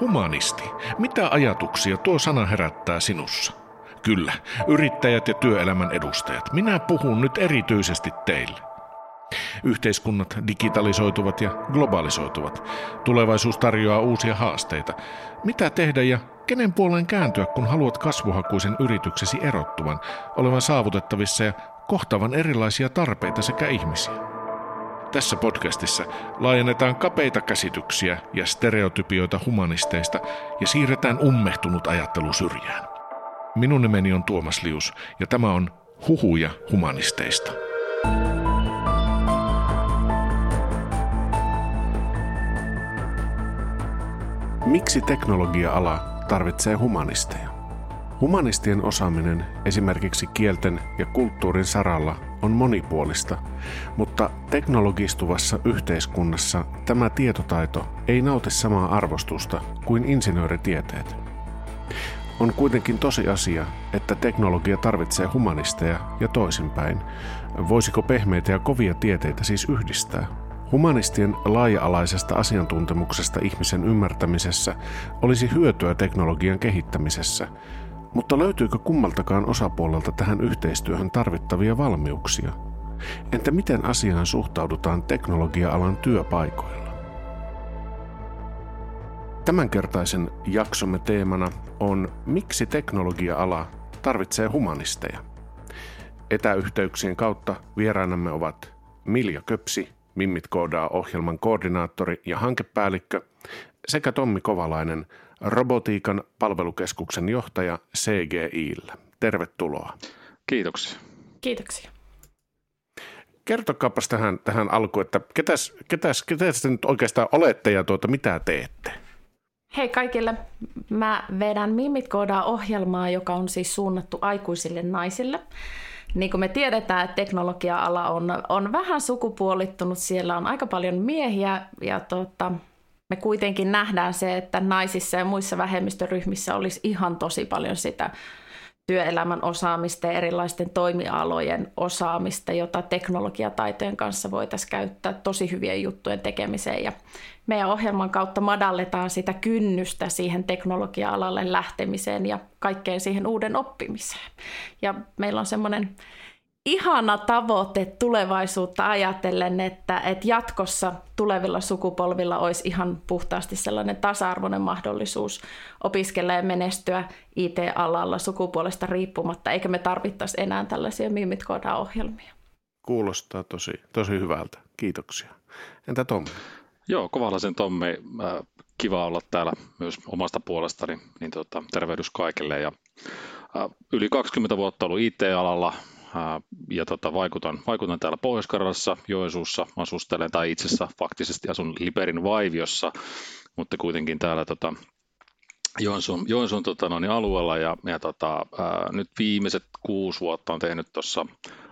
Humanisti. Mitä ajatuksia tuo sana herättää sinussa? Kyllä, yrittäjät ja työelämän edustajat. Minä puhun nyt erityisesti teille. Yhteiskunnat digitalisoituvat ja globalisoituvat. Tulevaisuus tarjoaa uusia haasteita. Mitä tehdä ja kenen puoleen kääntyä, kun haluat kasvuhakuisen yrityksesi erottuvan, olevan saavutettavissa ja kohtavan erilaisia tarpeita sekä ihmisiä? Tässä podcastissa laajennetaan kapeita käsityksiä ja stereotypioita humanisteista ja siirretään ummehtunut ajattelu syrjään. Minun nimeni on Tuomas Lius ja tämä on Huhuja humanisteista. Miksi teknologia-ala tarvitsee humanisteja? Humanistien osaaminen esimerkiksi kielten ja kulttuurin saralla on monipuolista, mutta teknologistuvassa yhteiskunnassa tämä tietotaito ei nauti samaa arvostusta kuin insinööritieteet. On kuitenkin tosi asia, että teknologia tarvitsee humanisteja ja toisinpäin. Voisiko pehmeitä ja kovia tieteitä siis yhdistää? Humanistien laaja-alaisesta asiantuntemuksesta ihmisen ymmärtämisessä olisi hyötyä teknologian kehittämisessä, mutta löytyykö kummaltakaan osapuolelta tähän yhteistyöhön tarvittavia valmiuksia? Entä miten asiaan suhtaudutaan teknologia-alan työpaikoilla? Tämänkertaisen jaksomme teemana on Miksi teknologia-ala tarvitsee humanisteja? Etäyhteyksien kautta vieraanamme ovat Milja Köpsi, Mimmit koodaa ohjelman koordinaattori ja hankepäällikkö, sekä Tommi Kovalainen, robotiikan palvelukeskuksen johtaja CGIllä. Tervetuloa. Kiitoksia. Kiitoksia. Kertokaapas tähän, tähän alkuun, että ketäs, ketäs, ketäs te nyt oikeastaan olette ja tuota, mitä teette? Hei kaikille. Mä vedän Mimmit koodaa ohjelmaa, joka on siis suunnattu aikuisille naisille. Niin kuin me tiedetään, että teknologia-ala on, on vähän sukupuolittunut, siellä on aika paljon miehiä ja tota, me kuitenkin nähdään se, että naisissa ja muissa vähemmistöryhmissä olisi ihan tosi paljon sitä työelämän osaamista ja erilaisten toimialojen osaamista, jota teknologiataitojen kanssa voitaisiin käyttää tosi hyvien juttujen tekemiseen. Ja meidän ohjelman kautta madalletaan sitä kynnystä siihen teknologia-alalle lähtemiseen ja kaikkeen siihen uuden oppimiseen. Ja meillä on semmoinen ihana tavoite tulevaisuutta ajatellen, että, että jatkossa tulevilla sukupolvilla olisi ihan puhtaasti sellainen tasa-arvoinen mahdollisuus opiskella ja menestyä IT-alalla sukupuolesta riippumatta, eikä me tarvittaisi enää tällaisia mimit ohjelmia. Kuulostaa tosi, tosi hyvältä. Kiitoksia. Entä Tommi? Joo, Kovalaisen Tommi, äh, kiva olla täällä myös omasta puolestani, niin tota, tervehdys kaikille. Ja, yli 20 vuotta ollut IT-alalla, ja tota, vaikutan, vaikutan täällä Pohjois-Karjalassa, Joensuussa asustelen, tai itse asiassa faktisesti asun Liberin Vaiviossa, mutta kuitenkin täällä tota, Joensuun, Joensuun tota, no, niin alueella. Ja, ja tota, ää, nyt viimeiset kuusi vuotta on tehnyt tuossa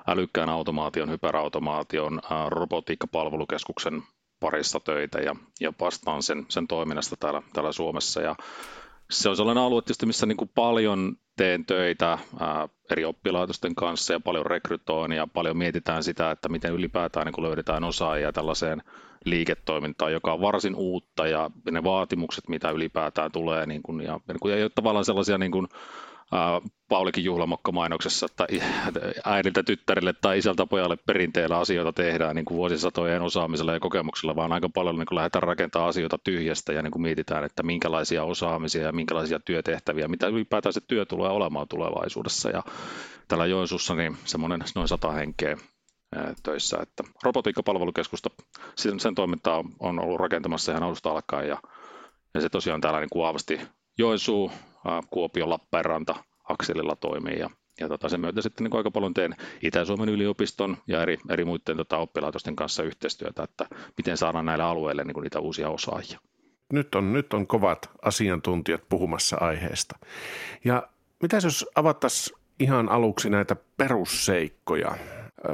älykkään automaation, hyperautomaation, ää, robotiikkapalvelukeskuksen parissa töitä ja, ja vastaan sen, sen toiminnasta täällä, täällä Suomessa. Ja se on sellainen alue tietysti, missä niin kuin paljon teen töitä ää, eri oppilaitosten kanssa ja paljon rekrytoin ja paljon mietitään sitä, että miten ylipäätään niin kuin löydetään osaajia tällaiseen liiketoimintaan, joka on varsin uutta ja ne vaatimukset, mitä ylipäätään tulee, niin kuin, ja, niin kuin, ole tavallaan sellaisia niin kuin, Paulikin juhlamokko-mainoksessa, että äidiltä tyttärille tai isältä pojalle perinteellä asioita tehdään niin kuin vuosisatojen osaamisella ja kokemuksella, vaan aika paljon niin kuin lähdetään rakentamaan asioita tyhjästä ja niin kuin mietitään, että minkälaisia osaamisia ja minkälaisia työtehtäviä, mitä ylipäätään se työ tulee olemaan tulevaisuudessa. Ja täällä Joensuussa niin semmoinen noin sata henkeä töissä, että robotiikkapalvelukeskusta, sen, sen toimintaa on ollut rakentamassa ihan alusta alkaen ja, ja se tosiaan täällä niin kuin Joensuu, Kuopio, Lappeenranta akselilla toimii ja, ja tota, sen myötä sitten niin aika paljon teen Itä-Suomen yliopiston ja eri, eri muiden tota, oppilaitosten kanssa yhteistyötä, että miten saadaan näille alueille niin niitä uusia osaajia. Nyt on, nyt on kovat asiantuntijat puhumassa aiheesta. Ja mitä jos avattaisiin ihan aluksi näitä perusseikkoja?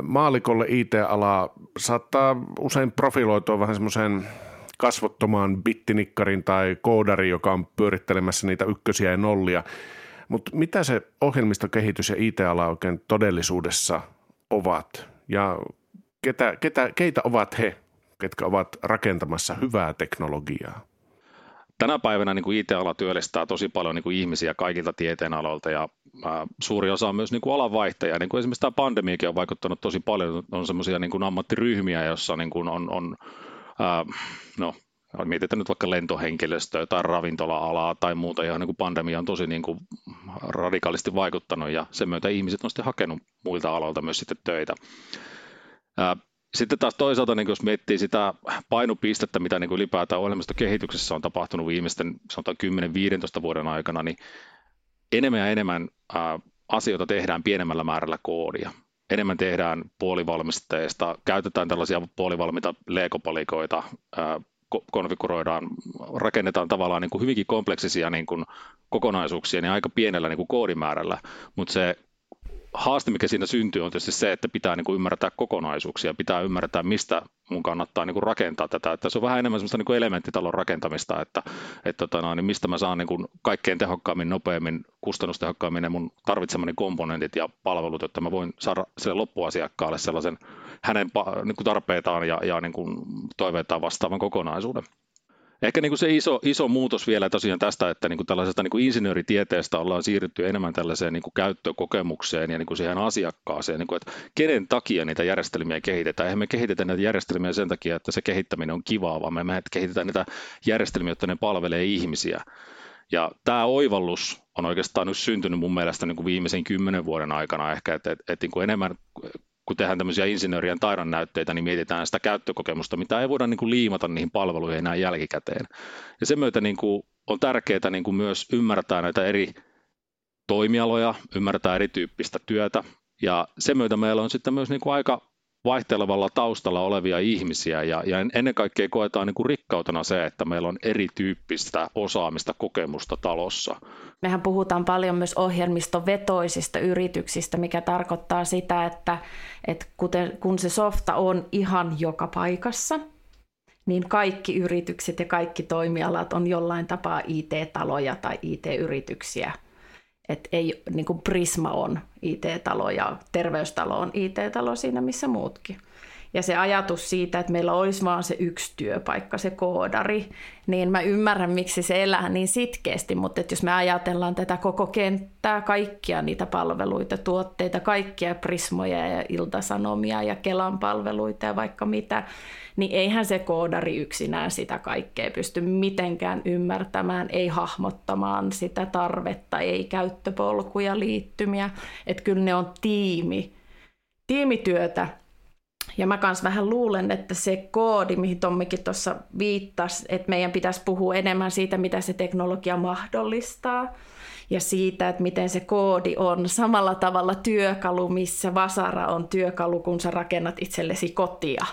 Maalikolle IT-ala saattaa usein profiloitua vähän semmoisen kasvottomaan bittinikkarin tai koodari, joka on pyörittelemässä niitä ykkösiä ja nollia. Mutta mitä se ohjelmistokehitys ja IT-ala oikein todellisuudessa ovat? Ja ketä, ketä, keitä ovat he, ketkä ovat rakentamassa hyvää teknologiaa? tänä päivänä niin kuin IT-ala työllistää tosi paljon niin kuin ihmisiä kaikilta tieteenaloilta ja ää, suuri osa on myös niin kuin alanvaihtajia. Niin kuin esimerkiksi tämä pandemiakin on vaikuttanut tosi paljon. On semmoisia niin ammattiryhmiä, joissa niin kuin on, on ää, no, mietitään nyt vaikka lentohenkilöstöä tai ravintola-alaa tai muuta, johon niin kuin pandemia on tosi niin kuin radikaalisti vaikuttanut ja sen myötä ihmiset on sitten hakenut muilta aloilta myös sitten töitä. Sitten taas toisaalta, niin jos miettii sitä painopistettä, mitä niin kuin ylipäätään ohjelmistokehityksessä on tapahtunut viimeisten 10-15 vuoden aikana, niin enemmän ja enemmän asioita tehdään pienemmällä määrällä koodia. Enemmän tehdään puolivalmisteista, käytetään tällaisia puolivalmiita leekopalikoita, konfiguroidaan, rakennetaan tavallaan niin kuin hyvinkin kompleksisia niin kuin kokonaisuuksia niin aika pienellä niin kuin koodimäärällä, mutta se haaste, mikä siinä syntyy, on tietysti se, että pitää niin kuin ymmärtää kokonaisuuksia, pitää ymmärtää, mistä mun kannattaa niin kuin rakentaa tätä. Että se on vähän enemmän semmoista niin elementtitalon rakentamista, että, että tota, niin mistä mä saan niin kuin kaikkein tehokkaammin, nopeammin, kustannustehokkaammin ne mun tarvitsemani komponentit ja palvelut, jotta mä voin saada sille loppuasiakkaalle sellaisen hänen niin kuin tarpeitaan ja, ja niin kuin toiveitaan vastaavan kokonaisuuden. Ehkä niin kuin se iso, iso muutos vielä tosiaan tästä, että niin kuin tällaisesta niin kuin insinööritieteestä ollaan siirrytty enemmän tällaiseen niin kuin käyttökokemukseen ja niin kuin siihen asiakkaaseen, niin kuin, että kenen takia niitä järjestelmiä kehitetään. Eihän me kehitetä näitä järjestelmiä sen takia, että se kehittäminen on kivaa, vaan me kehitetään niitä järjestelmiä, jotta ne palvelee ihmisiä. Ja tämä oivallus on oikeastaan nyt syntynyt mun mielestä niin kuin viimeisen kymmenen vuoden aikana ehkä, että, että, että niin kuin enemmän kun tehdään tämmöisiä insinöörien taidon näytteitä, niin mietitään sitä käyttökokemusta, mitä ei voida niin kuin liimata niihin palveluihin enää jälkikäteen. Ja sen myötä niin kuin on tärkeää niin kuin myös ymmärtää näitä eri toimialoja, ymmärtää erityyppistä työtä, ja sen myötä meillä on sitten myös niin kuin aika vaihtelevalla taustalla olevia ihmisiä ja, ja ennen kaikkea koetaan niin kuin rikkautena se, että meillä on erityyppistä osaamista, kokemusta talossa. Mehän puhutaan paljon myös ohjelmistovetoisista yrityksistä, mikä tarkoittaa sitä, että, että kuten, kun se softa on ihan joka paikassa, niin kaikki yritykset ja kaikki toimialat on jollain tapaa IT-taloja tai IT-yrityksiä että ei, niin kuin Prisma on IT-talo ja terveystalo on IT-talo siinä missä muutkin. Ja se ajatus siitä, että meillä olisi vaan se yksi työpaikka, se koodari, niin mä ymmärrän, miksi se elää niin sitkeästi, mutta että jos me ajatellaan tätä koko kenttää, kaikkia niitä palveluita, tuotteita, kaikkia Prismoja ja Iltasanomia ja Kelan palveluita ja vaikka mitä, niin eihän se koodari yksinään sitä kaikkea pysty mitenkään ymmärtämään, ei hahmottamaan sitä tarvetta, ei käyttöpolkuja, liittymiä. Että kyllä ne on tiimi, tiimityötä. Ja mä kans vähän luulen, että se koodi, mihin Tommikin tuossa viittasi, että meidän pitäisi puhua enemmän siitä, mitä se teknologia mahdollistaa ja siitä, että miten se koodi on. Samalla tavalla työkalu, missä vasara on työkalu, kun sä rakennat itsellesi kotia.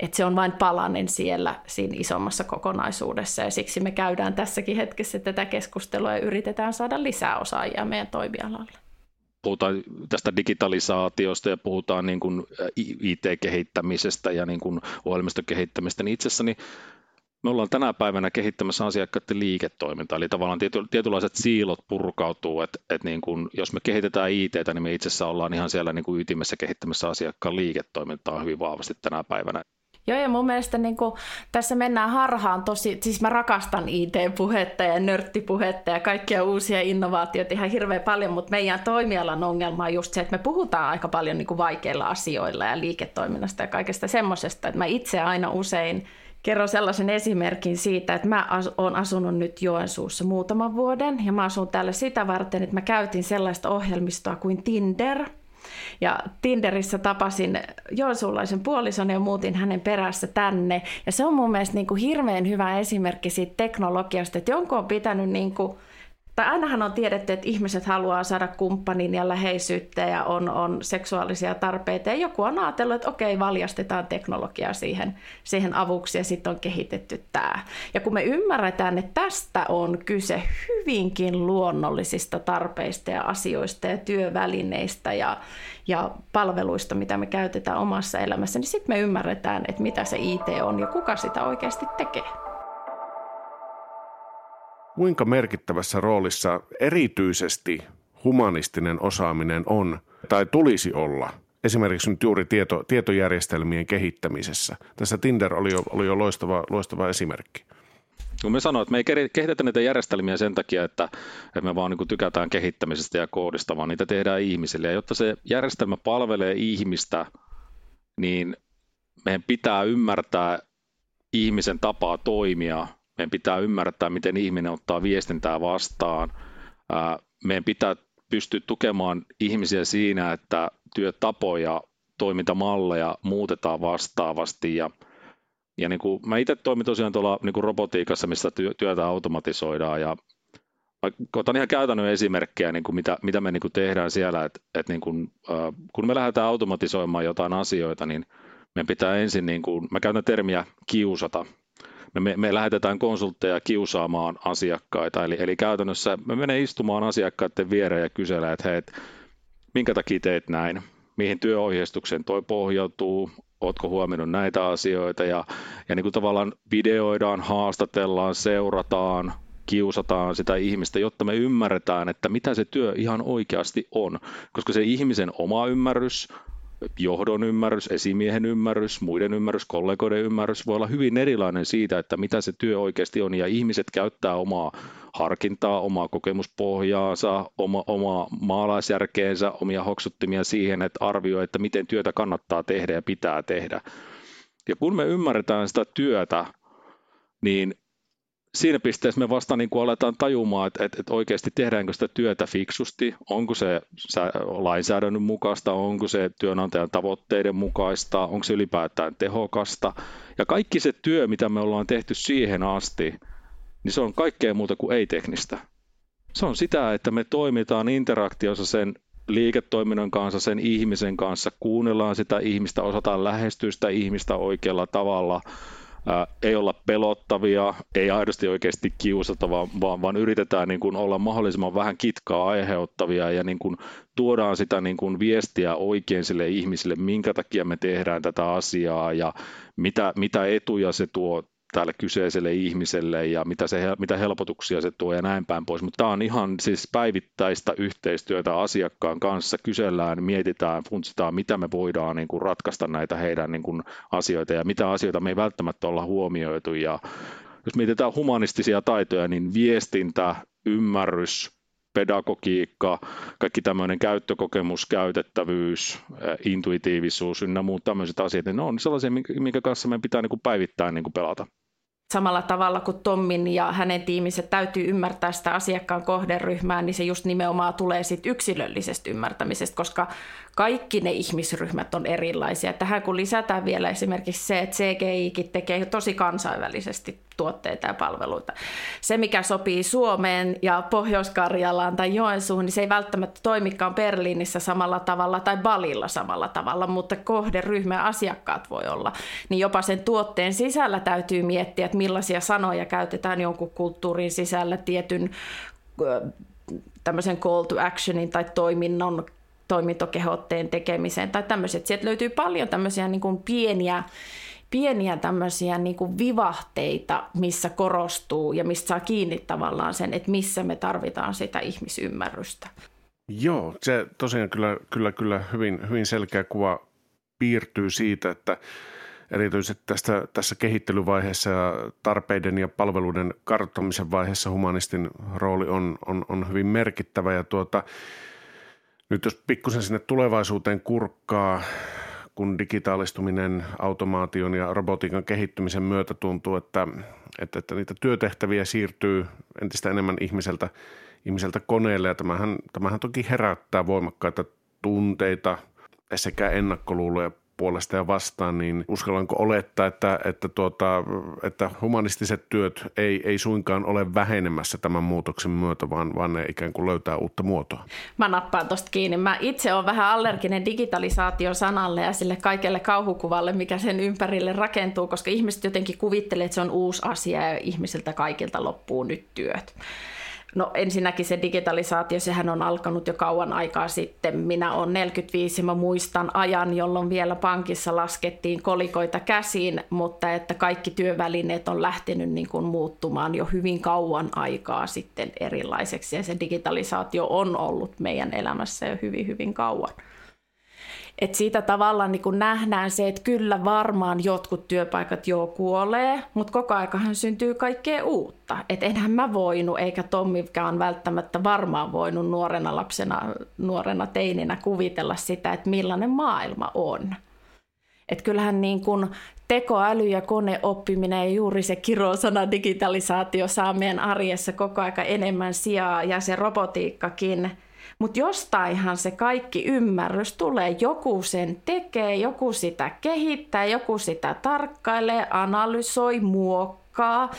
Että se on vain palanen siellä siinä isommassa kokonaisuudessa. Ja siksi me käydään tässäkin hetkessä tätä keskustelua ja yritetään saada lisää osaajia meidän toimialalle. Puhutaan tästä digitalisaatiosta ja puhutaan niin kuin IT-kehittämisestä ja niin kuin ohjelmistokehittämistä, niin itse asiassa niin me ollaan tänä päivänä kehittämässä asiakkaiden liiketoimintaa, eli tavallaan tiety, tietynlaiset siilot purkautuu, että, että niin kuin, jos me kehitetään IT, niin me itse asiassa ollaan ihan siellä niin kuin ytimessä kehittämässä asiakkaan liiketoimintaa hyvin vahvasti tänä päivänä. Joo, ja mun mielestä niin kuin, tässä mennään harhaan tosi, siis mä rakastan IT-puhetta ja nörttipuhetta ja kaikkia uusia innovaatioita ihan hirveän paljon, mutta meidän toimialan ongelma on just se, että me puhutaan aika paljon niin kuin vaikeilla asioilla ja liiketoiminnasta ja kaikesta semmoisesta, että mä itse aina usein kerron sellaisen esimerkin siitä, että mä oon asunut nyt Joensuussa muutaman vuoden ja mä asun täällä sitä varten, että mä käytin sellaista ohjelmistoa kuin Tinder – ja Tinderissä tapasin joensuulaisen puolison ja muutin hänen perässä tänne. Ja se on mun mielestä niin kuin hirveän hyvä esimerkki siitä teknologiasta, että jonkun on pitänyt niin kuin tai ainahan on tiedetty, että ihmiset haluaa saada kumppanin ja läheisyyttä ja on, on seksuaalisia tarpeita. Ja joku on ajatellut, että okei, valjastetaan teknologiaa siihen, siihen avuksi ja sitten on kehitetty tämä. Ja kun me ymmärretään, että tästä on kyse hyvinkin luonnollisista tarpeista ja asioista ja työvälineistä ja, ja palveluista, mitä me käytetään omassa elämässä, niin sitten me ymmärretään, että mitä se IT on ja kuka sitä oikeasti tekee kuinka merkittävässä roolissa erityisesti humanistinen osaaminen on tai tulisi olla esimerkiksi nyt juuri tieto, tietojärjestelmien kehittämisessä. Tässä Tinder oli jo, oli jo loistava, loistava esimerkki. kun me sanoin, että me ei kehitetä näitä järjestelmiä sen takia, että, että me vaan niin tykätään kehittämisestä ja koodista, vaan niitä tehdään ihmisille. Ja jotta se järjestelmä palvelee ihmistä, niin meidän pitää ymmärtää ihmisen tapaa toimia. Meidän pitää ymmärtää, miten ihminen ottaa viestintää vastaan. Meidän pitää pystyä tukemaan ihmisiä siinä, että työtapoja, toimintamalleja muutetaan vastaavasti ja ja niin kuin, mä itse toimin tosiaan tuolla niin kuin robotiikassa, missä työtä automatisoidaan ja otan ihan käytännön esimerkkejä, niin kuin mitä, mitä me niin kuin tehdään siellä, että, että niin kuin, kun me lähdetään automatisoimaan jotain asioita, niin meidän pitää ensin, niin kuin, mä käytän termiä kiusata. Me, me, me lähetetään konsultteja kiusaamaan asiakkaita, eli, eli käytännössä me menee istumaan asiakkaiden viereen ja kyselee, että hei, minkä takia teet näin, mihin työohjeistukseen toi pohjautuu, ootko huomioinut näitä asioita? Ja, ja niin kuin tavallaan videoidaan, haastatellaan, seurataan, kiusataan sitä ihmistä, jotta me ymmärretään, että mitä se työ ihan oikeasti on, koska se ihmisen oma ymmärrys, johdon ymmärrys, esimiehen ymmärrys, muiden ymmärrys, kollegoiden ymmärrys voi olla hyvin erilainen siitä, että mitä se työ oikeasti on, ja ihmiset käyttää omaa harkintaa, omaa kokemuspohjaansa, oma, omaa maalaisjärkeensä, omia hoksuttimia siihen, että arvioi, että miten työtä kannattaa tehdä ja pitää tehdä. Ja kun me ymmärretään sitä työtä, niin siinä pisteessä me vasta niin kuin aletaan tajumaan, että, että, että oikeasti tehdäänkö sitä työtä fiksusti, onko se lainsäädännön mukaista, onko se työnantajan tavoitteiden mukaista, onko se ylipäätään tehokasta. Ja kaikki se työ, mitä me ollaan tehty siihen asti, niin se on kaikkea muuta kuin ei-teknistä. Se on sitä, että me toimitaan interaktiossa sen liiketoiminnan kanssa, sen ihmisen kanssa, kuunnellaan sitä ihmistä, osataan lähestyä sitä ihmistä oikealla tavalla, ää, ei olla pelottavia, ei aidosti oikeasti kiusata, vaan, vaan, vaan yritetään niin kuin olla mahdollisimman vähän kitkaa aiheuttavia ja niin kuin tuodaan sitä niin kuin viestiä oikein sille ihmisille, minkä takia me tehdään tätä asiaa ja mitä, mitä etuja se tuo tälle kyseiselle ihmiselle ja mitä, se, mitä helpotuksia se tuo ja näin päin pois. Mutta tämä on ihan siis päivittäistä yhteistyötä asiakkaan kanssa. Kysellään, mietitään, funtsitaan, mitä me voidaan niin kuin ratkaista näitä heidän niin kuin asioita ja mitä asioita me ei välttämättä olla huomioitu. Ja jos mietitään humanistisia taitoja, niin viestintä, ymmärrys, pedagogiikka, kaikki tämmöinen käyttökokemus, käytettävyys, intuitiivisuus ynnä muut tämmöiset asiat, niin ne on sellaisia, minkä kanssa meidän pitää niin päivittäin niin pelata samalla tavalla kuin Tommin ja hänen tiiminsä täytyy ymmärtää sitä asiakkaan kohderyhmää, niin se just nimenomaan tulee sit yksilöllisestä ymmärtämisestä, koska kaikki ne ihmisryhmät on erilaisia. Tähän kun lisätään vielä esimerkiksi se, että CGIkin tekee tosi kansainvälisesti tuotteita ja palveluita. Se, mikä sopii Suomeen ja Pohjois-Karjalaan tai Joensuuhun, niin se ei välttämättä toimikaan Berliinissä samalla tavalla tai Balilla samalla tavalla, mutta kohderyhmä asiakkaat voi olla. Niin jopa sen tuotteen sisällä täytyy miettiä, että millaisia sanoja käytetään jonkun kulttuurin sisällä tietyn tämmöisen call to actionin tai toiminnon toimintokehotteen tekemiseen tai tämmöiset. Sieltä löytyy paljon tämmöisiä niin kuin pieniä pieniä tämmöisiä niin kuin vivahteita, missä korostuu ja mistä saa kiinni tavallaan sen, että missä me tarvitaan sitä ihmisymmärrystä. Joo, se tosiaan kyllä, kyllä, kyllä hyvin, hyvin selkeä kuva piirtyy siitä, että erityisesti tästä, tässä kehittelyvaiheessa ja tarpeiden ja palveluiden kartoittamisen vaiheessa humanistin rooli on, on, on hyvin merkittävä ja tuota, nyt jos pikkusen sinne tulevaisuuteen kurkkaa, kun digitaalistuminen, automaation ja robotiikan kehittymisen myötä tuntuu, että, että, että niitä työtehtäviä siirtyy entistä enemmän ihmiseltä, ihmiseltä koneelle. Ja tämähän, tämähän toki herättää voimakkaita tunteita sekä ennakkoluuloja puolesta ja vastaan, niin uskallanko olettaa, että, että, tuota, että humanistiset työt ei, ei suinkaan ole vähenemässä tämän muutoksen myötä, vaan, vaan ne ikään kuin löytää uutta muotoa? Mä nappaan tuosta kiinni. Mä itse olen vähän allerginen digitalisaation sanalle ja sille kaikelle kauhukuvalle, mikä sen ympärille rakentuu, koska ihmiset jotenkin kuvittelee, että se on uusi asia ja ihmisiltä kaikilta loppuu nyt työt. No ensinnäkin se digitalisaatio, sehän on alkanut jo kauan aikaa sitten. Minä olen 45 ja mä muistan ajan, jolloin vielä pankissa laskettiin kolikoita käsiin, mutta että kaikki työvälineet on lähtenyt niin kuin muuttumaan jo hyvin kauan aikaa sitten erilaiseksi ja se digitalisaatio on ollut meidän elämässä jo hyvin hyvin kauan. Et siitä tavallaan niin kun nähdään se, että kyllä varmaan jotkut työpaikat jo kuolee, mutta koko aikahan syntyy kaikkea uutta. Et enhän mä voinut, eikä Tommikään välttämättä varmaan voinut nuorena lapsena, nuorena teininä kuvitella sitä, että millainen maailma on. Et kyllähän niin kun tekoäly ja koneoppiminen ja juuri se kirosana digitalisaatio saa meidän arjessa koko aika enemmän sijaa ja se robotiikkakin. Mutta jostainhan se kaikki ymmärrys tulee. Joku sen tekee, joku sitä kehittää, joku sitä tarkkailee, analysoi, muokkaa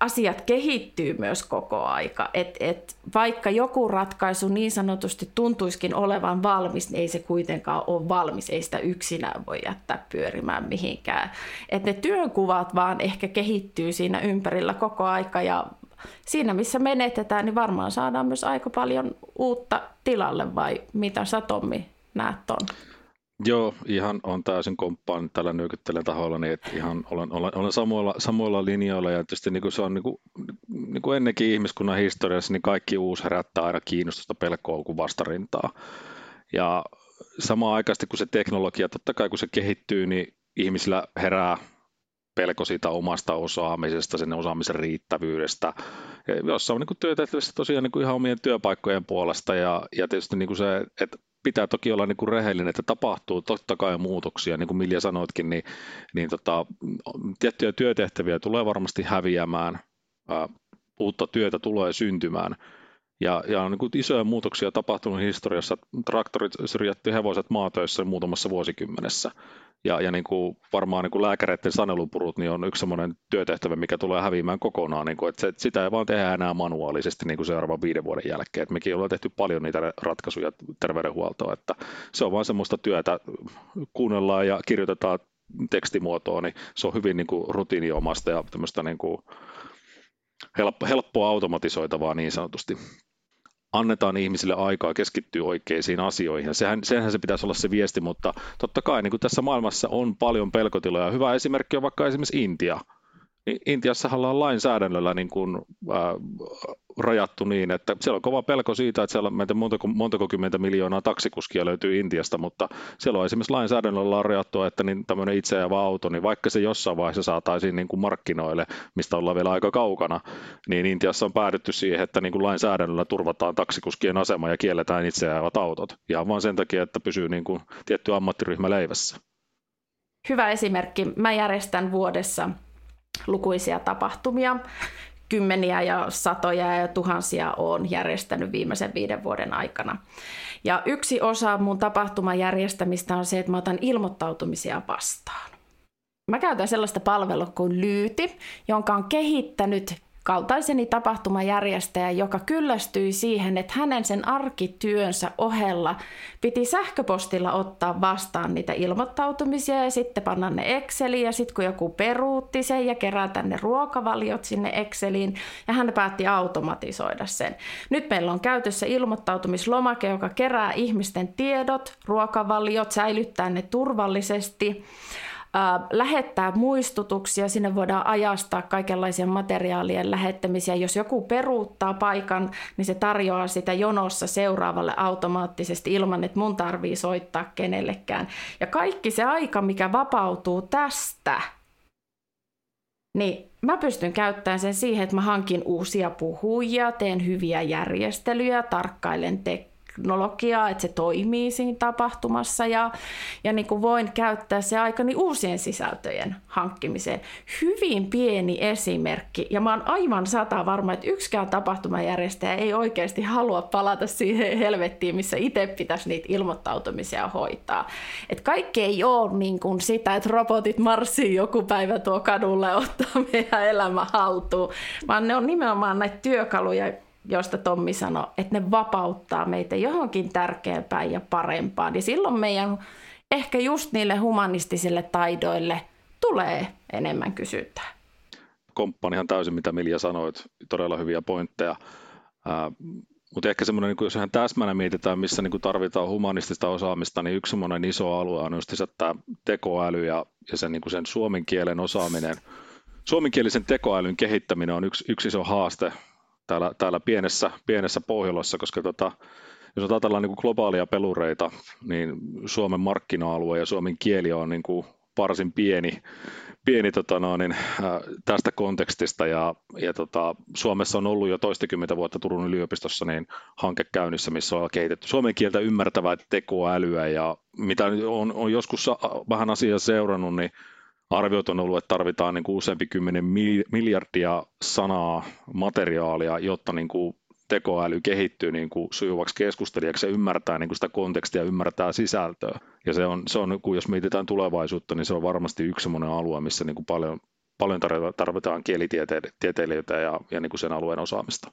asiat kehittyy myös koko aika. Et, et vaikka joku ratkaisu niin sanotusti tuntuiskin olevan valmis, niin ei se kuitenkaan ole valmis. Ei sitä yksinään voi jättää pyörimään mihinkään. Et ne työnkuvat vaan ehkä kehittyy siinä ympärillä koko aika ja siinä missä menetetään, niin varmaan saadaan myös aika paljon uutta tilalle vai mitä sä Tommi näet ton? Joo, ihan on täysin komppaan tällä nykyttelen taholla, niin että ihan olen, olen, olen samoilla, samoilla linjoilla ja tietysti niin kuin se on niin kuin, niin kuin ennenkin ihmiskunnan historiassa, niin kaikki uusi herättää aina kiinnostusta pelkoa kuin vastarintaa. Ja samaan aikaisesti kun se teknologia, totta kai kun se kehittyy, niin ihmisillä herää pelko siitä omasta osaamisesta, sen osaamisen riittävyydestä. Ja jossain on niin työtehtävissä tosiaan niin ihan omien työpaikkojen puolesta ja, ja tietysti niin se, että pitää toki olla niin kuin rehellinen, että tapahtuu totta kai muutoksia, niin kuin Milja sanoitkin, niin, niin tota, tiettyjä työtehtäviä tulee varmasti häviämään, ää, uutta työtä tulee syntymään, ja, ja on niin isoja muutoksia tapahtunut historiassa. Traktorit syrjätty hevoset maatöissä muutamassa vuosikymmenessä. Ja, ja niin kuin varmaan niin kuin lääkäreiden sanelupurut niin on yksi sellainen työtehtävä, mikä tulee häviämään kokonaan. Niin kuin, että se, sitä ei vaan tehdä enää manuaalisesti niin kuin seuraavan viiden vuoden jälkeen. Että mekin ollaan tehty paljon niitä ratkaisuja terveydenhuoltoa, että se on vaan semmoista työtä, kuunnellaan ja kirjoitetaan tekstimuotoon, niin se on hyvin niin kuin rutiiniomasta ja niin kuin helppoa automatisoitavaa niin sanotusti annetaan ihmisille aikaa keskittyä oikeisiin asioihin. Sehän, sehän se pitäisi olla se viesti, mutta totta kai niin kuin tässä maailmassa on paljon pelkotiloja. Hyvä esimerkki on vaikka esimerkiksi Intia Intiassahan ollaan lainsäädännöllä niin kuin, äh, rajattu niin, että siellä on kova pelko siitä, että siellä on montako, montako kymmentä miljoonaa taksikuskia löytyy Intiasta, mutta siellä on esimerkiksi lainsäädännöllä on rajattu, että niin tämmöinen itseävä auto, niin vaikka se jossain vaiheessa saataisiin niin kuin markkinoille, mistä ollaan vielä aika kaukana, niin Intiassa on päädytty siihen, että niin kuin lainsäädännöllä turvataan taksikuskien asema ja kielletään itseävät autot. Ja vaan sen takia, että pysyy niin kuin tietty ammattiryhmä leivässä. Hyvä esimerkki. Mä järjestän vuodessa lukuisia tapahtumia. Kymmeniä ja satoja ja tuhansia olen järjestänyt viimeisen viiden vuoden aikana. Ja yksi osa mun tapahtuman järjestämistä on se, että mä otan ilmoittautumisia vastaan. Mä käytän sellaista palvelua kuin Lyyti, jonka on kehittänyt kaltaiseni tapahtumajärjestäjä, joka kyllästyi siihen, että hänen sen arkityönsä ohella piti sähköpostilla ottaa vastaan niitä ilmoittautumisia ja sitten panna ne Exceliin ja sitten kun joku peruutti sen ja kerätä ne ruokavaliot sinne Exceliin ja hän päätti automatisoida sen. Nyt meillä on käytössä ilmoittautumislomake, joka kerää ihmisten tiedot, ruokavaliot, säilyttää ne turvallisesti lähettää muistutuksia, sinne voidaan ajastaa kaikenlaisia materiaalien lähettämisiä. Jos joku peruuttaa paikan, niin se tarjoaa sitä jonossa seuraavalle automaattisesti ilman, että mun tarvii soittaa kenellekään. Ja kaikki se aika, mikä vapautuu tästä, niin mä pystyn käyttämään sen siihen, että mä hankin uusia puhujia, teen hyviä järjestelyjä, tarkkailen te- teknologiaa, että se toimii siinä tapahtumassa ja, ja niin kuin voin käyttää se aikani uusien sisältöjen hankkimiseen. Hyvin pieni esimerkki ja mä oon aivan sata varma, että yksikään tapahtumajärjestäjä ei oikeasti halua palata siihen helvettiin, missä itse pitäisi niitä ilmoittautumisia hoitaa. Et kaikki ei ole niin kuin sitä, että robotit marssii joku päivä tuo kadulle ottaa meidän elämä haltuun, vaan ne on nimenomaan näitä työkaluja, josta Tommi sanoi, että ne vapauttaa meitä johonkin tärkeämpään ja parempaan. Ja silloin meidän ehkä just niille humanistisille taidoille tulee enemmän kysyntää. Komppaan ihan täysin, mitä Milja sanoit. Todella hyviä pointteja. Mutta ehkä semmoinen, niin jos ihan täsmänä mietitään, missä niin tarvitaan humanistista osaamista, niin yksi semmoinen iso alue on just tämä tekoäly ja, ja sen, niin sen suomen kielen osaaminen. Suomenkielisen tekoälyn kehittäminen on yksi, yksi iso haaste täällä, täällä pienessä, pienessä Pohjolassa, koska tota, jos ajatellaan niin globaalia pelureita, niin Suomen markkina-alue ja suomen kieli on niin kuin varsin pieni, pieni tota no, niin, tästä kontekstista. Ja, ja tota, Suomessa on ollut jo toistakymmentä vuotta Turun yliopistossa niin hanke käynnissä, missä on kehitetty suomen kieltä ymmärtävää tekoälyä. Ja mitä on, on joskus vähän asiaa seurannut, niin arviot on ollut, että tarvitaan niin kuin useampi kymmenen miljardia sanaa materiaalia, jotta niin kuin tekoäly kehittyy niin kuin sujuvaksi keskustelijaksi ja ymmärtää niin kuin sitä kontekstia ja ymmärtää sisältöä. Ja se on, se on, jos mietitään tulevaisuutta, niin se on varmasti yksi sellainen alue, missä niin kuin paljon, paljon tarvitaan kielitieteilijöitä ja, ja niin kuin sen alueen osaamista.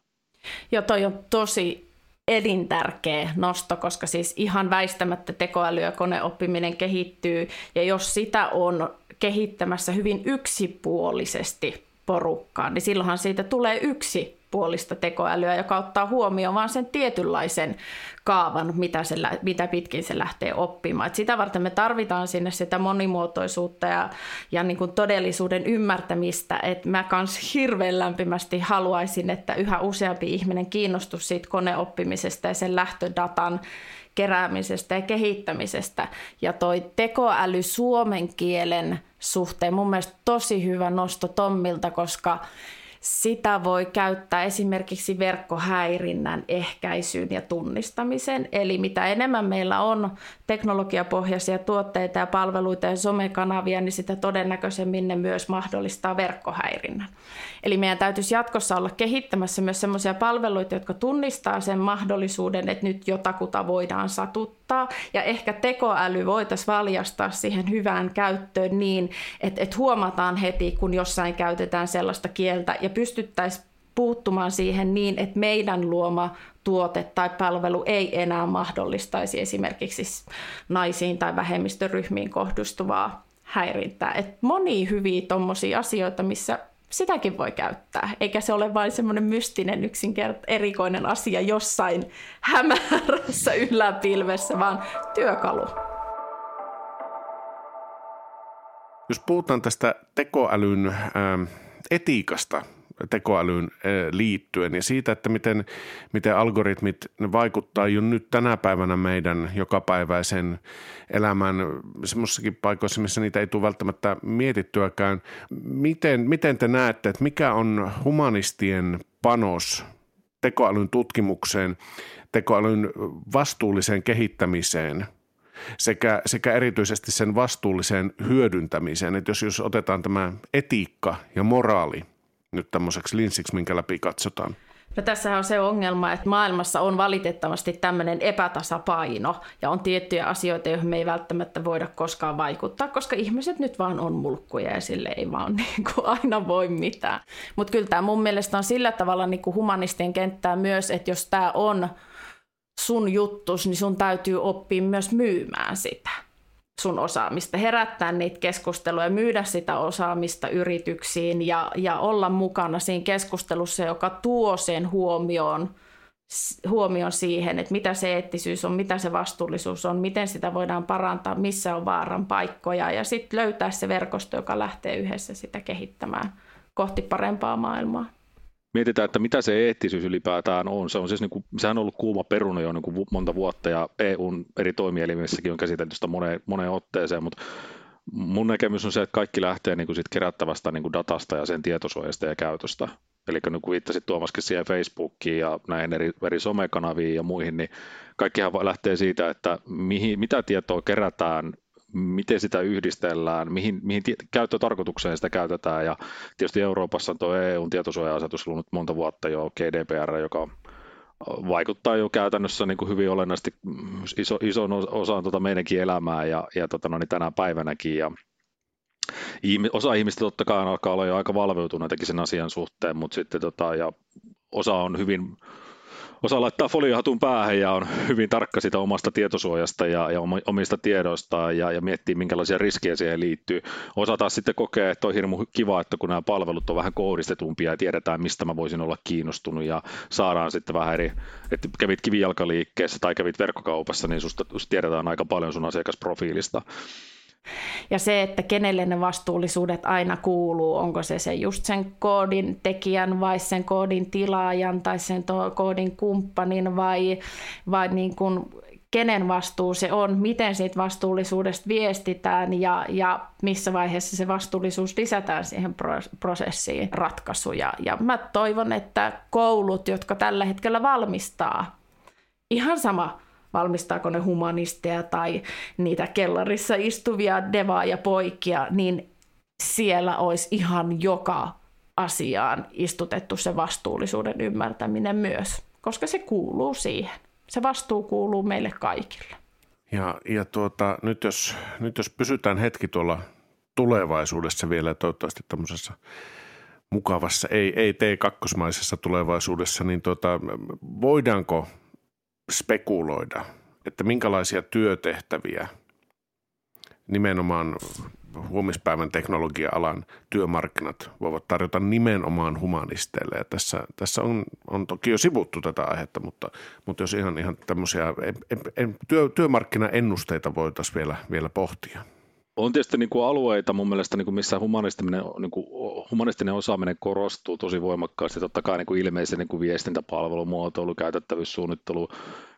Joo, toi on tosi elintärkeä nosto, koska siis ihan väistämättä tekoäly ja koneoppiminen kehittyy, ja jos sitä on kehittämässä hyvin yksipuolisesti porukkaan, niin silloinhan siitä tulee yksi puolista tekoälyä, joka ottaa huomioon vain sen tietynlaisen kaavan, mitä, se, mitä pitkin se lähtee oppimaan. Et sitä varten me tarvitaan sinne sitä monimuotoisuutta ja, ja niin kuin todellisuuden ymmärtämistä. Et mä kans hirveän lämpimästi haluaisin, että yhä useampi ihminen kiinnostus siitä koneoppimisesta ja sen lähtödatan keräämisestä ja kehittämisestä. Ja toi tekoäly suomen kielen suhteen mun mielestä tosi hyvä nosto Tommilta, koska sitä voi käyttää esimerkiksi verkkohäirinnän ehkäisyyn ja tunnistamiseen. Eli mitä enemmän meillä on teknologiapohjaisia tuotteita ja palveluita ja somekanavia, niin sitä todennäköisemmin ne myös mahdollistaa verkkohäirinnän. Eli meidän täytyisi jatkossa olla kehittämässä myös sellaisia palveluita, jotka tunnistaa sen mahdollisuuden, että nyt jotakuta voidaan satuttaa. Ja ehkä tekoäly voitaisiin valjastaa siihen hyvään käyttöön niin, että, että huomataan heti, kun jossain käytetään sellaista kieltä ja pystyttäisiin puuttumaan siihen niin, että meidän luoma tuote tai palvelu ei enää mahdollistaisi esimerkiksi naisiin tai vähemmistöryhmiin kohdistuvaa häirintää. Et moni hyviä tuommoisia asioita, missä sitäkin voi käyttää, eikä se ole vain semmoinen mystinen yksinkertainen erikoinen asia jossain hämärässä yläpilvessä, vaan työkalu. Jos puhutaan tästä tekoälyn ähm, etiikasta, tekoälyyn eh, liittyen ja siitä, että miten, miten algoritmit ne vaikuttaa jo nyt tänä päivänä meidän jokapäiväisen elämän semmoisessakin paikoissa, missä niitä ei tule välttämättä mietittyäkään. Miten, miten te näette, että mikä on humanistien panos tekoälyn tutkimukseen, tekoälyn vastuulliseen kehittämiseen – sekä, sekä erityisesti sen vastuulliseen hyödyntämiseen. Että jos, jos otetaan tämä etiikka ja moraali nyt tämmöiseksi linssiksi, minkä läpi katsotaan? No tässä on se ongelma, että maailmassa on valitettavasti tämmöinen epätasapaino ja on tiettyjä asioita, joihin me ei välttämättä voida koskaan vaikuttaa, koska ihmiset nyt vaan on mulkkuja ja sille ei vaan niin kuin aina voi mitään. Mutta kyllä tämä mun mielestä on sillä tavalla niin kuin humanistien kenttää myös, että jos tämä on sun juttus, niin sun täytyy oppia myös myymään sitä sun osaamista, herättää niitä keskusteluja, myydä sitä osaamista yrityksiin ja, ja olla mukana siinä keskustelussa, joka tuo sen huomioon, huomioon siihen, että mitä se eettisyys on, mitä se vastuullisuus on, miten sitä voidaan parantaa, missä on vaaran paikkoja ja sitten löytää se verkosto, joka lähtee yhdessä sitä kehittämään kohti parempaa maailmaa mietitään, että mitä se eettisyys ylipäätään on. Se on siis niin kuin, sehän on ollut kuuma peruna jo niin kuin monta vuotta ja EUn eri toimielimissäkin on käsitelty sitä moneen, moneen otteeseen, mutta mun näkemys on se, että kaikki lähtee niin kuin sit kerättävästä niin kuin datasta ja sen tietosuojasta ja käytöstä. Eli niin viittasit Tuomaskin siihen Facebookiin ja näihin eri, eri somekanaviin ja muihin, niin kaikkihan lähtee siitä, että mihin, mitä tietoa kerätään miten sitä yhdistellään, mihin, mihin käyttötarkoitukseen sitä käytetään. Ja tietysti Euroopassa on tuo EUn tietosuoja-asetus ollut monta vuotta jo GDPR, joka vaikuttaa jo käytännössä niin kuin hyvin olennaisesti iso, ison osaan tuota meidänkin elämää ja, ja tota, no, niin tänä päivänäkin. Ja osa ihmistä totta kai alkaa olla jo aika valveutuneitakin sen asian suhteen, mutta sitten tota, ja osa on hyvin osa laittaa foliohatun päähän ja on hyvin tarkka sitä omasta tietosuojasta ja, ja omista tiedoistaan ja, ja miettii, minkälaisia riskejä siihen liittyy. Osa taas sitten kokee, että on hirmu kiva, että kun nämä palvelut on vähän kohdistetumpia ja tiedetään, mistä mä voisin olla kiinnostunut ja saadaan sitten vähän eri, että kävit kivijalkaliikkeessä tai kävit verkkokaupassa, niin susta tiedetään aika paljon sun asiakasprofiilista. Ja se, että kenelle ne vastuullisuudet aina kuuluu, onko se, se just sen koodin tekijän vai sen koodin tilaajan tai sen koodin kumppanin vai, vai niin kuin kenen vastuu se on, miten siitä vastuullisuudesta viestitään ja, ja missä vaiheessa se vastuullisuus lisätään siihen prosessiin ratkaisuja. Ja mä toivon, että koulut, jotka tällä hetkellä valmistaa, ihan sama valmistaako ne humanisteja tai niitä kellarissa istuvia devaa ja poikia, niin siellä olisi ihan joka asiaan istutettu se vastuullisuuden ymmärtäminen myös, koska se kuuluu siihen se vastuu kuuluu meille kaikille. Ja, ja tuota, nyt, jos, nyt jos pysytään hetki tuolla tulevaisuudessa vielä toivottavasti tämmöisessä mukavassa, ei, ei T2-maisessa tulevaisuudessa, niin tuota, voidaanko spekuloida, että minkälaisia työtehtäviä nimenomaan huomispäivän teknologia-alan työmarkkinat voivat tarjota nimenomaan humanisteille. Ja tässä, tässä on, on toki jo sivuttu tätä aihetta, mutta, mutta jos ihan, ihan tämmöisiä työ, työmarkkinaennusteita voitaisiin vielä, vielä pohtia. On tietysti niin kuin alueita mun mielestä, niin kuin missä humanistinen, niin kuin humanistinen osaaminen korostuu tosi voimakkaasti. Totta kai niin kuin ilmeisen niin kuin viestintäpalvelu, muotoilu, käytettävyyssuunnittelu,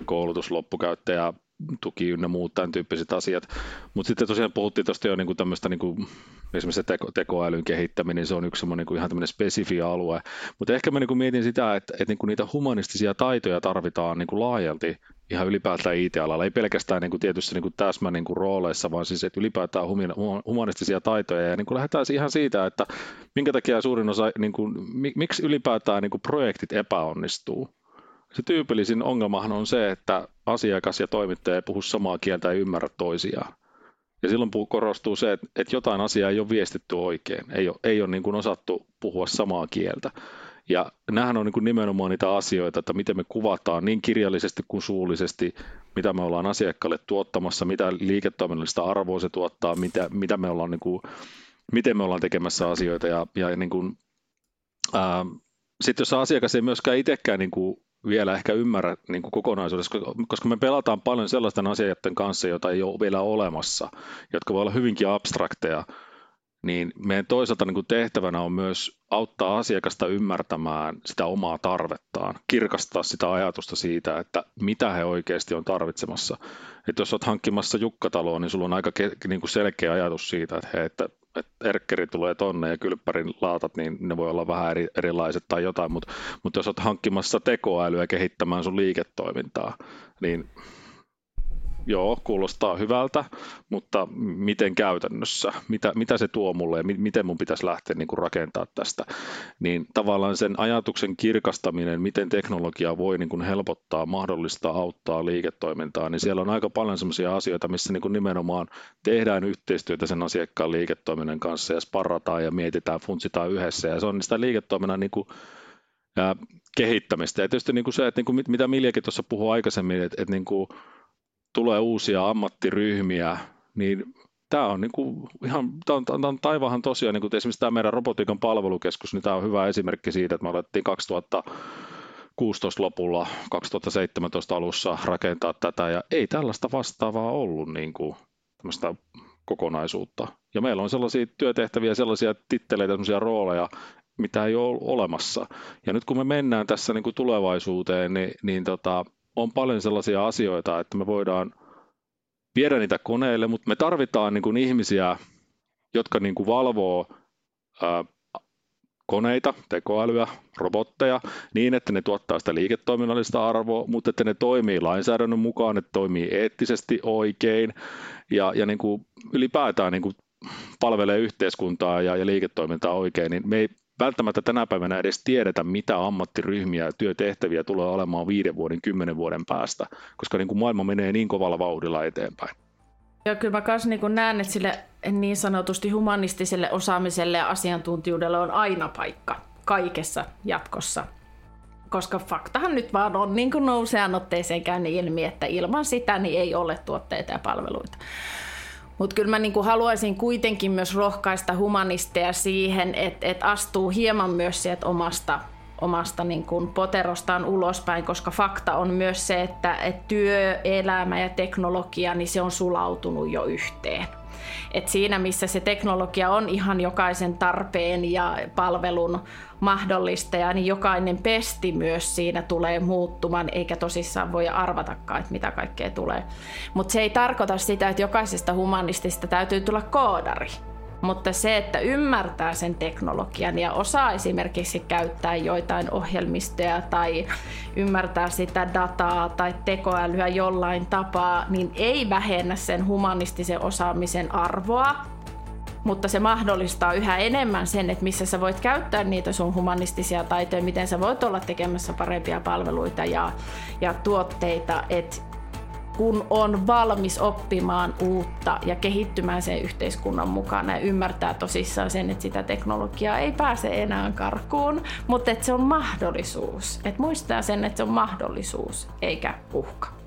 koulutus, loppukäyttäjä, tuki ynnä muut tämän tyyppiset asiat. Mutta sitten tosiaan puhuttiin tuosta jo niinku tämmöistä niinku, esimerkiksi teko, tekoälyn kehittäminen, niin se on yksi niinku ihan tämmöinen spesifi alue. Mutta ehkä mä niinku mietin sitä, että, että niinku niitä humanistisia taitoja tarvitaan niinku laajalti ihan ylipäätään IT-alalla, ei pelkästään niin kuin tietyssä niin kuin täsmä niin kuin rooleissa, vaan siis että ylipäätään humanistisia taitoja. Ja niin kuin lähdetään ihan siitä, että minkä takia suurin osa, niin kuin, miksi ylipäätään niin kuin projektit epäonnistuu se tyypillisin ongelmahan on se, että asiakas ja toimittaja ei puhu samaa kieltä ja ymmärrä toisiaan. Ja silloin korostuu se, että, että jotain asiaa ei ole viestitty oikein, ei ole, ei ole niin kuin osattu puhua samaa kieltä. Ja nämähän on niin kuin nimenomaan niitä asioita, että miten me kuvataan niin kirjallisesti kuin suullisesti, mitä me ollaan asiakkaalle tuottamassa, mitä liiketoiminnallista arvoa se tuottaa, mitä, mitä me ollaan niin kuin, miten me ollaan tekemässä asioita. Ja, ja niin kuin, sitten jos asiakas ei myöskään itsekään niin kuin vielä ehkä ymmärrä niin kuin kokonaisuudessa, koska me pelataan paljon sellaisten asioiden kanssa, joita ei ole vielä olemassa, jotka voi olla hyvinkin abstrakteja, niin meidän toisaalta niin kuin tehtävänä on myös auttaa asiakasta ymmärtämään sitä omaa tarvettaan, kirkastaa sitä ajatusta siitä, että mitä he oikeasti on tarvitsemassa. Että jos olet hankkimassa jukkataloa, niin sulla on aika ke- niin kuin selkeä ajatus siitä, että, hei, että että erkkeri tulee tonne ja kylppärin laatat, niin ne voi olla vähän eri, erilaiset tai jotain, mutta, mutta jos olet hankkimassa tekoälyä kehittämään sun liiketoimintaa, niin joo, kuulostaa hyvältä, mutta miten käytännössä, mitä, mitä se tuo mulle ja miten mun pitäisi lähteä niin rakentaa tästä, niin tavallaan sen ajatuksen kirkastaminen, miten teknologia voi niin kuin helpottaa, mahdollistaa, auttaa liiketoimintaa, niin siellä on aika paljon sellaisia asioita, missä niin kuin nimenomaan tehdään yhteistyötä sen asiakkaan liiketoiminnan kanssa ja sparrataan ja mietitään, funtsitaan yhdessä. Ja se on sitä liiketoiminnan niin kuin kehittämistä. Ja tietysti niin kuin se, että niin kuin mitä Miljakin tuossa puhui aikaisemmin, että, että niin kuin tulee uusia ammattiryhmiä, niin tämä on, niin kuin ihan, tämä on, tämä on taivahan tosiaan, niin kuin esimerkiksi tämä meidän robotiikan palvelukeskus, niin tämä on hyvä esimerkki siitä, että me alettiin 2016 lopulla, 2017 alussa rakentaa tätä, ja ei tällaista vastaavaa ollut niin kuin, tämmöistä kokonaisuutta. Ja meillä on sellaisia työtehtäviä, sellaisia titteleitä, sellaisia rooleja, mitä ei ole olemassa. Ja nyt kun me mennään tässä niin kuin tulevaisuuteen, niin, niin tota, on paljon sellaisia asioita, että me voidaan viedä niitä koneille, mutta me tarvitaan niin kuin ihmisiä, jotka niin kuin valvoo ää, koneita, tekoälyä, robotteja niin, että ne tuottaa sitä liiketoiminnallista arvoa, mutta että ne toimii lainsäädännön mukaan, että toimii eettisesti oikein ja, ja niin kuin ylipäätään niin kuin palvelee yhteiskuntaa ja, ja liiketoimintaa oikein, niin me ei välttämättä tänä päivänä edes tiedetä, mitä ammattiryhmiä ja työtehtäviä tulee olemaan viiden vuoden, kymmenen vuoden päästä, koska niin kuin maailma menee niin kovalla vauhdilla eteenpäin. Ja kyllä mä myös niin näen, että sille niin sanotusti humanistiselle osaamiselle ja asiantuntijuudelle on aina paikka kaikessa jatkossa. Koska faktahan nyt vaan on niin kuin nousean otteeseen käynyt ilmi, että ilman sitä niin ei ole tuotteita ja palveluita. Mutta kyllä mä niinku haluaisin kuitenkin myös rohkaista humanisteja siihen, että et astuu hieman myös sieltä omasta, omasta niin kuin poterostaan ulospäin, koska fakta on myös se, että, että työelämä ja teknologia, niin se on sulautunut jo yhteen. Et siinä, missä se teknologia on ihan jokaisen tarpeen ja palvelun mahdollistaja, niin jokainen pesti myös siinä tulee muuttumaan, eikä tosissaan voi arvatakaan, että mitä kaikkea tulee. Mutta se ei tarkoita sitä, että jokaisesta humanistista täytyy tulla koodari. Mutta se, että ymmärtää sen teknologian ja osaa esimerkiksi käyttää joitain ohjelmistoja tai ymmärtää sitä dataa tai tekoälyä jollain tapaa, niin ei vähennä sen humanistisen osaamisen arvoa, mutta se mahdollistaa yhä enemmän sen, että missä sä voit käyttää niitä sun humanistisia taitoja, miten sä voit olla tekemässä parempia palveluita ja, ja tuotteita, että kun on valmis oppimaan uutta ja kehittymään sen yhteiskunnan mukana ja ymmärtää tosissaan sen, että sitä teknologiaa ei pääse enää karkuun, mutta että se on mahdollisuus. Että muistaa sen, että se on mahdollisuus eikä uhka.